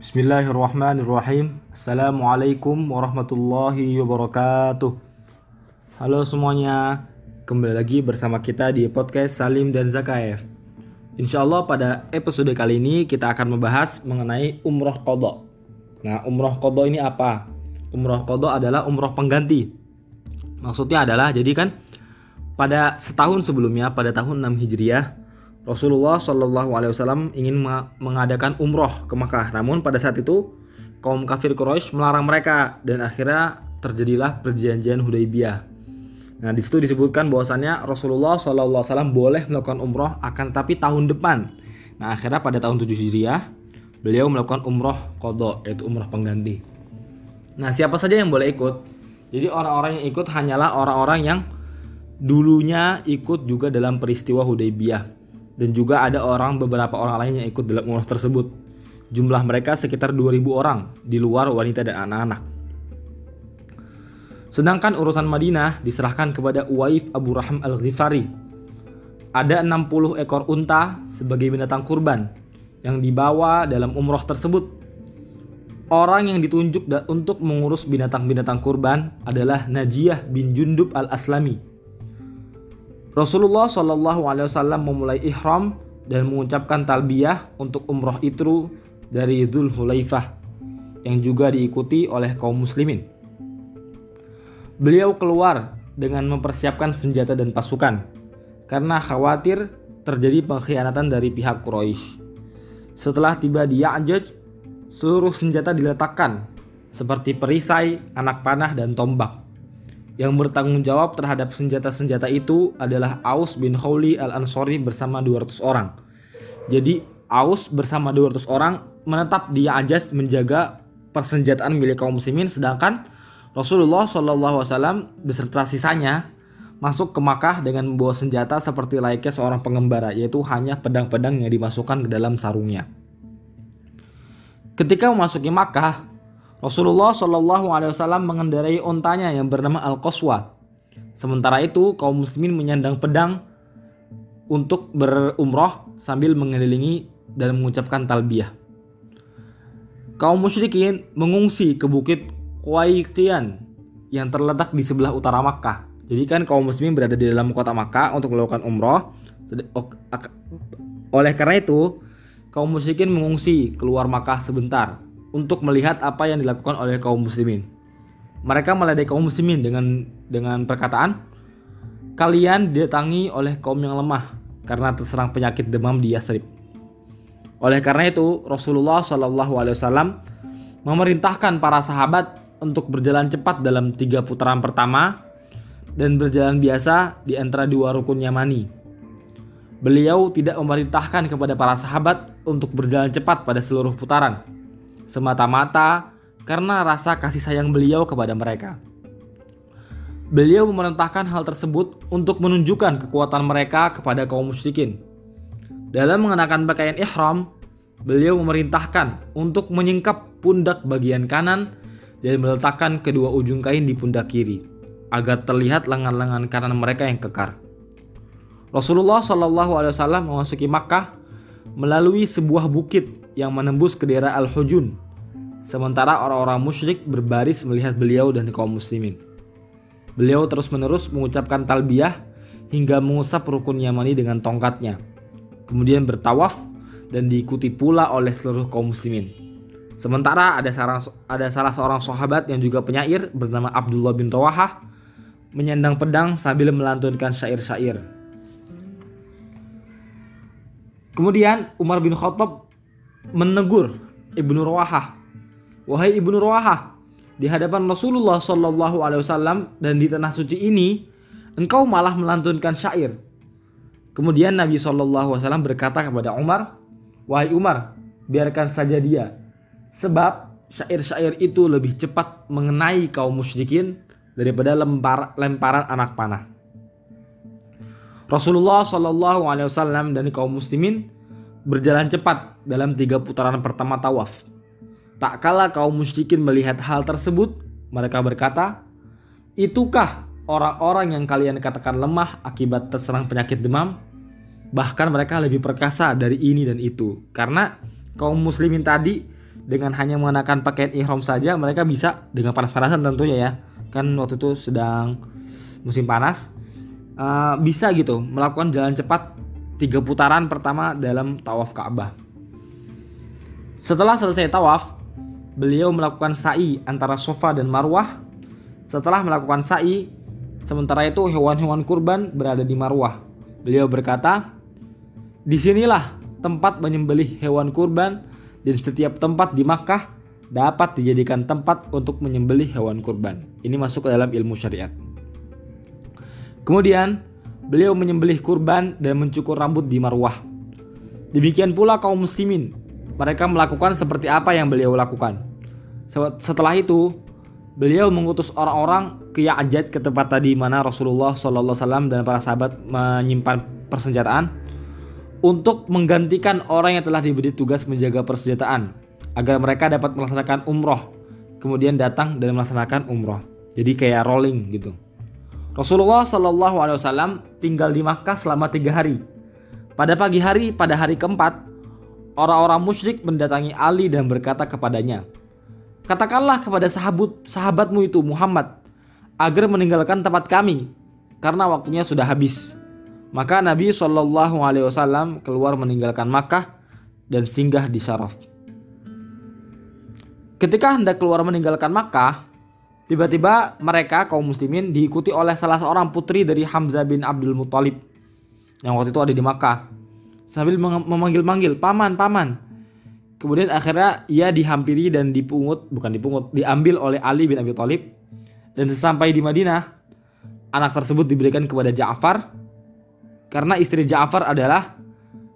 Bismillahirrahmanirrahim. Assalamualaikum warahmatullahi wabarakatuh. Halo semuanya. Kembali lagi bersama kita di podcast Salim dan Zakaev Insya Allah pada episode kali ini kita akan membahas mengenai umroh kodok Nah umroh kodok ini apa? Umroh kodok adalah umroh pengganti. Maksudnya adalah jadi kan pada setahun sebelumnya pada tahun 6 Hijriah Rasulullah Shallallahu Alaihi Wasallam ingin mengadakan umroh ke Makkah. Namun pada saat itu kaum kafir Quraisy melarang mereka dan akhirnya terjadilah perjanjian Hudaybiyah. Nah di situ disebutkan bahwasannya Rasulullah Shallallahu Alaihi Wasallam boleh melakukan umroh akan tapi tahun depan. Nah akhirnya pada tahun 7 Hijriah beliau melakukan umroh kodok yaitu umroh pengganti. Nah siapa saja yang boleh ikut? Jadi orang-orang yang ikut hanyalah orang-orang yang dulunya ikut juga dalam peristiwa Hudaybiyah dan juga ada orang beberapa orang lain yang ikut dalam umroh tersebut. Jumlah mereka sekitar 2000 orang di luar wanita dan anak-anak. Sedangkan urusan Madinah diserahkan kepada Uwaif Abu Raham Al-Ghifari. Ada 60 ekor unta sebagai binatang kurban yang dibawa dalam umroh tersebut. Orang yang ditunjuk untuk mengurus binatang-binatang kurban adalah Najiyah bin Jundub Al-Aslami Rasulullah Shallallahu Alaihi Wasallam memulai ihram dan mengucapkan talbiyah untuk umroh itu dari Dhul Hulaifah yang juga diikuti oleh kaum muslimin. Beliau keluar dengan mempersiapkan senjata dan pasukan karena khawatir terjadi pengkhianatan dari pihak Quraisy. Setelah tiba di Ya'juj, seluruh senjata diletakkan seperti perisai, anak panah, dan tombak. Yang bertanggung jawab terhadap senjata-senjata itu adalah Aus bin Khawli al-Ansori bersama 200 orang. Jadi Aus bersama 200 orang menetap di Ya'jaz menjaga persenjataan milik kaum muslimin sedangkan Rasulullah SAW beserta sisanya masuk ke Makkah dengan membawa senjata seperti layaknya seorang pengembara yaitu hanya pedang-pedang yang dimasukkan ke dalam sarungnya. Ketika memasuki Makkah, Rasulullah Shallallahu Alaihi Wasallam mengendarai ontanya yang bernama Al Qaswa. Sementara itu kaum muslimin menyandang pedang untuk berumroh sambil mengelilingi dan mengucapkan talbiyah. Kaum musyrikin mengungsi ke bukit Qaiqian yang terletak di sebelah utara Makkah. Jadi kan kaum muslimin berada di dalam kota Makkah untuk melakukan umroh. Oleh karena itu, kaum musyrikin mengungsi keluar Makkah sebentar untuk melihat apa yang dilakukan oleh kaum muslimin. Mereka meledek kaum muslimin dengan dengan perkataan, kalian didatangi oleh kaum yang lemah karena terserang penyakit demam di Yathrib. Oleh karena itu, Rasulullah Shallallahu Alaihi Wasallam memerintahkan para sahabat untuk berjalan cepat dalam tiga putaran pertama dan berjalan biasa di antara dua rukun Yamani. Beliau tidak memerintahkan kepada para sahabat untuk berjalan cepat pada seluruh putaran, semata-mata karena rasa kasih sayang beliau kepada mereka. Beliau memerintahkan hal tersebut untuk menunjukkan kekuatan mereka kepada kaum musyrikin. Dalam mengenakan pakaian ihram, beliau memerintahkan untuk menyingkap pundak bagian kanan dan meletakkan kedua ujung kain di pundak kiri agar terlihat lengan-lengan kanan mereka yang kekar. Rasulullah Shallallahu Alaihi Wasallam memasuki Makkah melalui sebuah bukit yang menembus ke daerah Al-Hujun. Sementara orang-orang musyrik berbaris melihat beliau dan kaum muslimin. Beliau terus-menerus mengucapkan talbiyah hingga mengusap rukun Yamani dengan tongkatnya. Kemudian bertawaf dan diikuti pula oleh seluruh kaum muslimin. Sementara ada salah, ada salah seorang sahabat yang juga penyair bernama Abdullah bin Rawahah menyandang pedang sambil melantunkan syair-syair. Kemudian Umar bin Khattab menegur Ibnu Rawahah. Wahai Ibnu Rawahah, di hadapan Rasulullah Shallallahu alaihi wasallam dan di tanah suci ini, engkau malah melantunkan syair. Kemudian Nabi Shallallahu alaihi wasallam berkata kepada Umar, "Wahai Umar, biarkan saja dia. Sebab syair-syair itu lebih cepat mengenai kaum musyrikin daripada lempar, lemparan anak panah." Rasulullah Shallallahu alaihi wasallam dan kaum muslimin berjalan cepat dalam tiga putaran pertama tawaf. Tak kala kaum musyrikin melihat hal tersebut, mereka berkata, Itukah orang-orang yang kalian katakan lemah akibat terserang penyakit demam? Bahkan mereka lebih perkasa dari ini dan itu. Karena kaum muslimin tadi dengan hanya mengenakan pakaian ihram saja mereka bisa dengan panas-panasan tentunya ya kan waktu itu sedang musim panas uh, bisa gitu melakukan jalan cepat tiga putaran pertama dalam tawaf Ka'bah. Setelah selesai tawaf, beliau melakukan sa'i antara Sofa dan Marwah. Setelah melakukan sa'i, sementara itu hewan-hewan kurban berada di Marwah. Beliau berkata, "Di sinilah tempat menyembelih hewan kurban dan setiap tempat di Makkah dapat dijadikan tempat untuk menyembelih hewan kurban." Ini masuk ke dalam ilmu syariat. Kemudian beliau menyembelih kurban dan mencukur rambut di Marwah. Demikian pula kaum muslimin, mereka melakukan seperti apa yang beliau lakukan. Setelah itu, beliau mengutus orang-orang ke Ya'jad ke tempat tadi mana Rasulullah SAW dan para sahabat menyimpan persenjataan untuk menggantikan orang yang telah diberi tugas menjaga persenjataan agar mereka dapat melaksanakan umroh kemudian datang dan melaksanakan umroh jadi kayak rolling gitu Rasulullah Wasallam tinggal di Makkah selama tiga hari. Pada pagi hari, pada hari keempat, orang-orang musyrik mendatangi Ali dan berkata kepadanya, Katakanlah kepada sahabat sahabatmu itu Muhammad agar meninggalkan tempat kami karena waktunya sudah habis. Maka Nabi Shallallahu Alaihi Wasallam keluar meninggalkan Makkah dan singgah di Syaraf. Ketika hendak keluar meninggalkan Makkah, Tiba-tiba mereka kaum muslimin diikuti oleh salah seorang putri dari Hamzah bin Abdul Muthalib yang waktu itu ada di Makkah. Sambil memanggil-manggil paman paman. Kemudian akhirnya ia dihampiri dan dipungut bukan dipungut diambil oleh Ali bin Abi Thalib. Dan sesampai di Madinah anak tersebut diberikan kepada Ja'far. Karena istri Ja'far adalah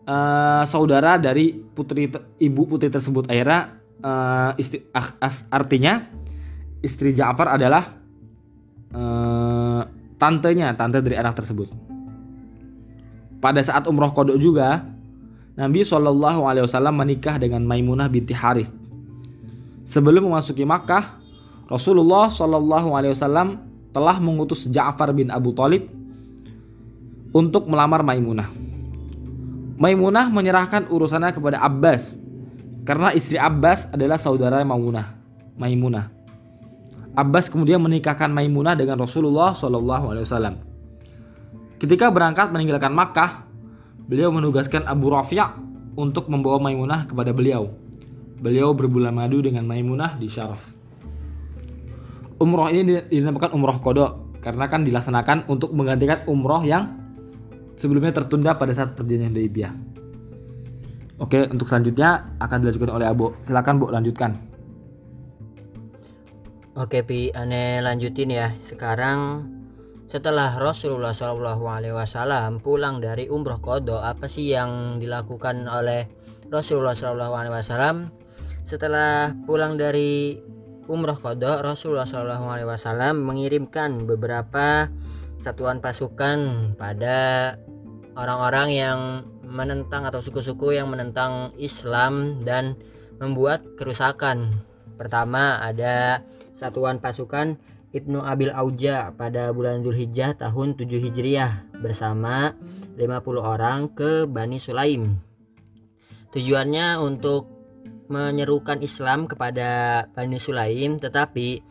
uh, saudara dari putri ibu putri tersebut. Akhirnya uh, istri, artinya istri Ja'far adalah uh, tantenya, tante dari anak tersebut. Pada saat umroh kodok juga, Nabi Shallallahu Alaihi Wasallam menikah dengan Maimunah binti Harith. Sebelum memasuki Makkah, Rasulullah Shallallahu Alaihi Wasallam telah mengutus Ja'far bin Abu Talib untuk melamar Maimunah. Maimunah menyerahkan urusannya kepada Abbas karena istri Abbas adalah saudara Maimunah. Maimunah. Abbas kemudian menikahkan Maimunah dengan Rasulullah Shallallahu Alaihi Wasallam. Ketika berangkat meninggalkan Makkah, beliau menugaskan Abu Rafi' untuk membawa Maimunah kepada beliau. Beliau berbulan madu dengan Maimunah di Syaraf. Umroh ini dinamakan umroh kodok karena kan dilaksanakan untuk menggantikan umroh yang sebelumnya tertunda pada saat perjanjian Hudaybiyah. Oke, untuk selanjutnya akan dilanjutkan oleh Abu. Silakan Bu lanjutkan. Oke Pi, aneh lanjutin ya. Sekarang setelah Rasulullah Shallallahu Alaihi Wasallam pulang dari umroh kodo, apa sih yang dilakukan oleh Rasulullah Shallallahu Alaihi Wasallam? Setelah pulang dari umroh kodo, Rasulullah Shallallahu Alaihi Wasallam mengirimkan beberapa satuan pasukan pada orang-orang yang menentang atau suku-suku yang menentang Islam dan membuat kerusakan. Pertama ada satuan pasukan Ibnu Abil Auja pada bulan Zulhijjah tahun 7 Hijriah bersama 50 orang ke Bani Sulaim. Tujuannya untuk menyerukan Islam kepada Bani Sulaim tetapi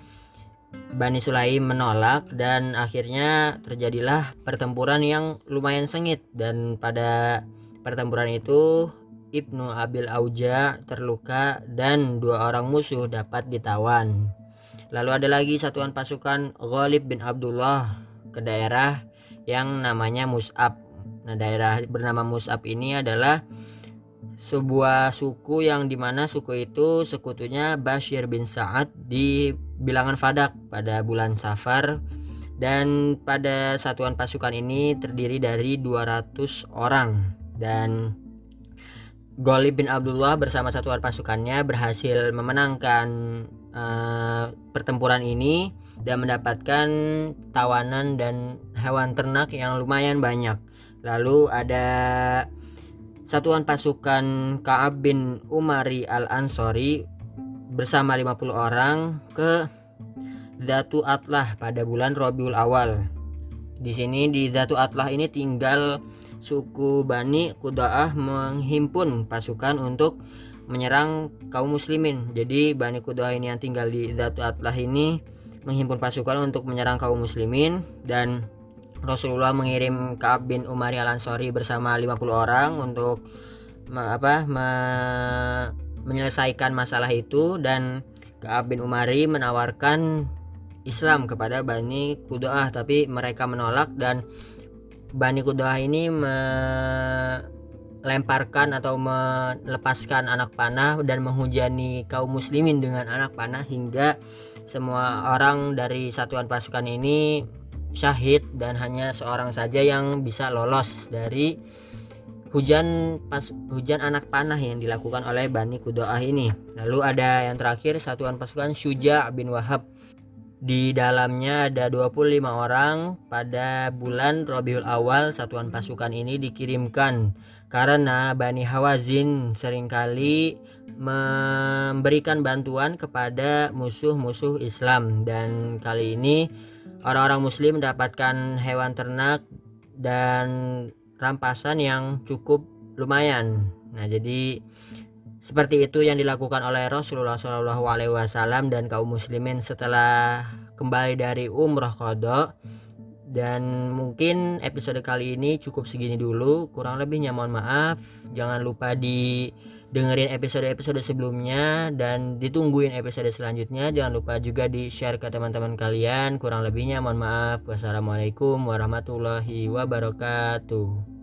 Bani Sulaim menolak dan akhirnya terjadilah pertempuran yang lumayan sengit dan pada pertempuran itu Ibnu Abil Auja terluka dan dua orang musuh dapat ditawan. Lalu ada lagi satuan pasukan Ghalib bin Abdullah ke daerah yang namanya Mus'ab. Nah, daerah bernama Mus'ab ini adalah sebuah suku yang di mana suku itu sekutunya Bashir bin Sa'ad di bilangan Fadak pada bulan Safar dan pada satuan pasukan ini terdiri dari 200 orang dan Ghalib bin Abdullah bersama satuan pasukannya berhasil memenangkan uh, pertempuran ini dan mendapatkan tawanan dan hewan ternak yang lumayan banyak. Lalu ada satuan pasukan Ka'ab bin Umari al-Ansori bersama 50 orang ke Datu Atlah pada bulan Robiul Awal. Di sini di Datu Atlah ini tinggal suku Bani Kudaah menghimpun pasukan untuk menyerang kaum muslimin. Jadi Bani Kudoah ini yang tinggal di Datu Atlah ini menghimpun pasukan untuk menyerang kaum muslimin. Dan Rasulullah mengirim Ka'ab bin Umari al-Ansori bersama 50 orang untuk me, apa me, menyelesaikan masalah itu. Dan Ka'ab bin Umari menawarkan Islam kepada Bani Kudoah tapi mereka menolak. Dan Bani Kudoah ini melemparkan atau melepaskan anak panah dan menghujani kaum muslimin dengan anak panah hingga semua orang dari satuan pasukan ini syahid dan hanya seorang saja yang bisa lolos dari hujan pas hujan anak panah yang dilakukan oleh Bani Kudoah ini. Lalu ada yang terakhir satuan pasukan Syuja bin Wahab. Di dalamnya ada 25 orang. Pada bulan Rabiul Awal satuan pasukan ini dikirimkan karena Bani Hawazin sering kali memberikan bantuan kepada musuh-musuh Islam dan kali ini orang-orang muslim mendapatkan hewan ternak dan rampasan yang cukup lumayan. Nah, jadi seperti itu yang dilakukan oleh Rasulullah Shallallahu dan kaum muslimin setelah kembali dari umroh kodok dan mungkin episode kali ini cukup segini dulu. Kurang lebihnya mohon maaf. Jangan lupa di dengerin episode-episode sebelumnya dan ditungguin episode selanjutnya. Jangan lupa juga di share ke teman-teman kalian. Kurang lebihnya mohon maaf. Wassalamualaikum warahmatullahi wabarakatuh